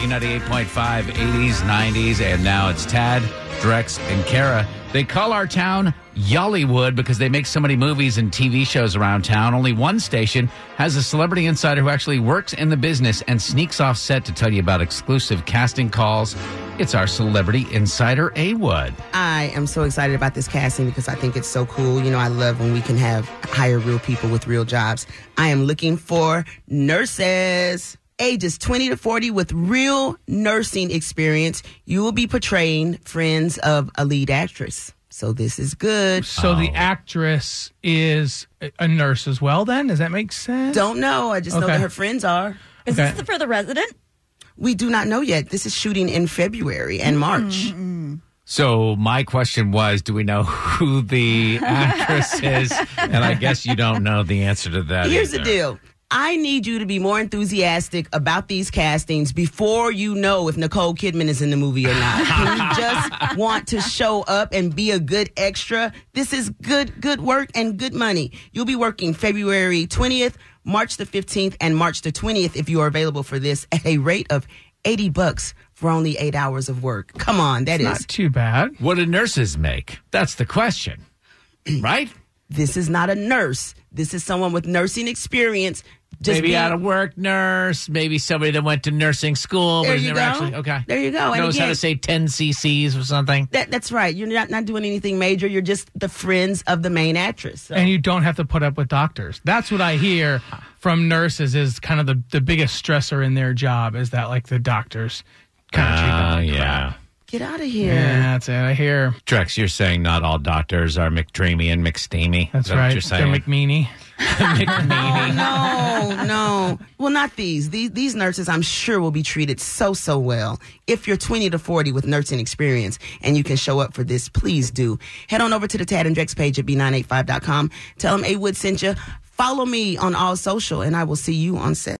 B98.5, 80s, 90s, and now it's Tad, Drex, and Kara. They call our town Y'allywood because they make so many movies and TV shows around town. Only one station has a celebrity insider who actually works in the business and sneaks off set to tell you about exclusive casting calls. It's our celebrity insider, A Wood. I am so excited about this casting because I think it's so cool. You know, I love when we can have hire real people with real jobs. I am looking for nurses ages 20 to 40 with real nursing experience. You will be portraying friends of a lead actress. So this is good. So the oh. actress is a nurse as well. Then does that make sense? Don't know. I just know that her friends are. Is Okay. this for the resident? We do not know yet. This is shooting in February and March. So my question was, do we know who the actress is? And I guess you don't know the answer to that. Here's the deal. I need you to be more enthusiastic about these castings before you know if Nicole Kidman is in the movie or not. Can you just want to show up and be a good extra? This is good, good work and good money. You'll be working February 20th, March the 15th, and March the 20th if you are available for this at a rate of 80 bucks for only eight hours of work. Come on, that is. Not too bad. What do nurses make? That's the question, right? This is not a nurse. This is someone with nursing experience. Just maybe being- out of work nurse, maybe somebody that went to nursing school, There but has you never go. actually okay. There you go. And Knows how to say ten cc's or something. That, that's right. You're not, not doing anything major. You're just the friends of the main actress. So- And you don't have to put up with doctors. That's what I hear from nurses is kind of the, the biggest stressor in their job is that like the doctors kind of treat them Oh like yeah. crap. Get out of here. Yeah, that's it. I hear. Drex, you're saying not all doctors are McDreamy and McSteamy. That's Is that right. What you're They're saying? McMeany. Oh, McMeany. No, no. Well, not these. these. These nurses, I'm sure, will be treated so, so well. If you're 20 to 40 with nursing experience and you can show up for this, please do. Head on over to the Tad and Drex page at B985.com. Tell them A Wood sent you. Follow me on all social, and I will see you on set.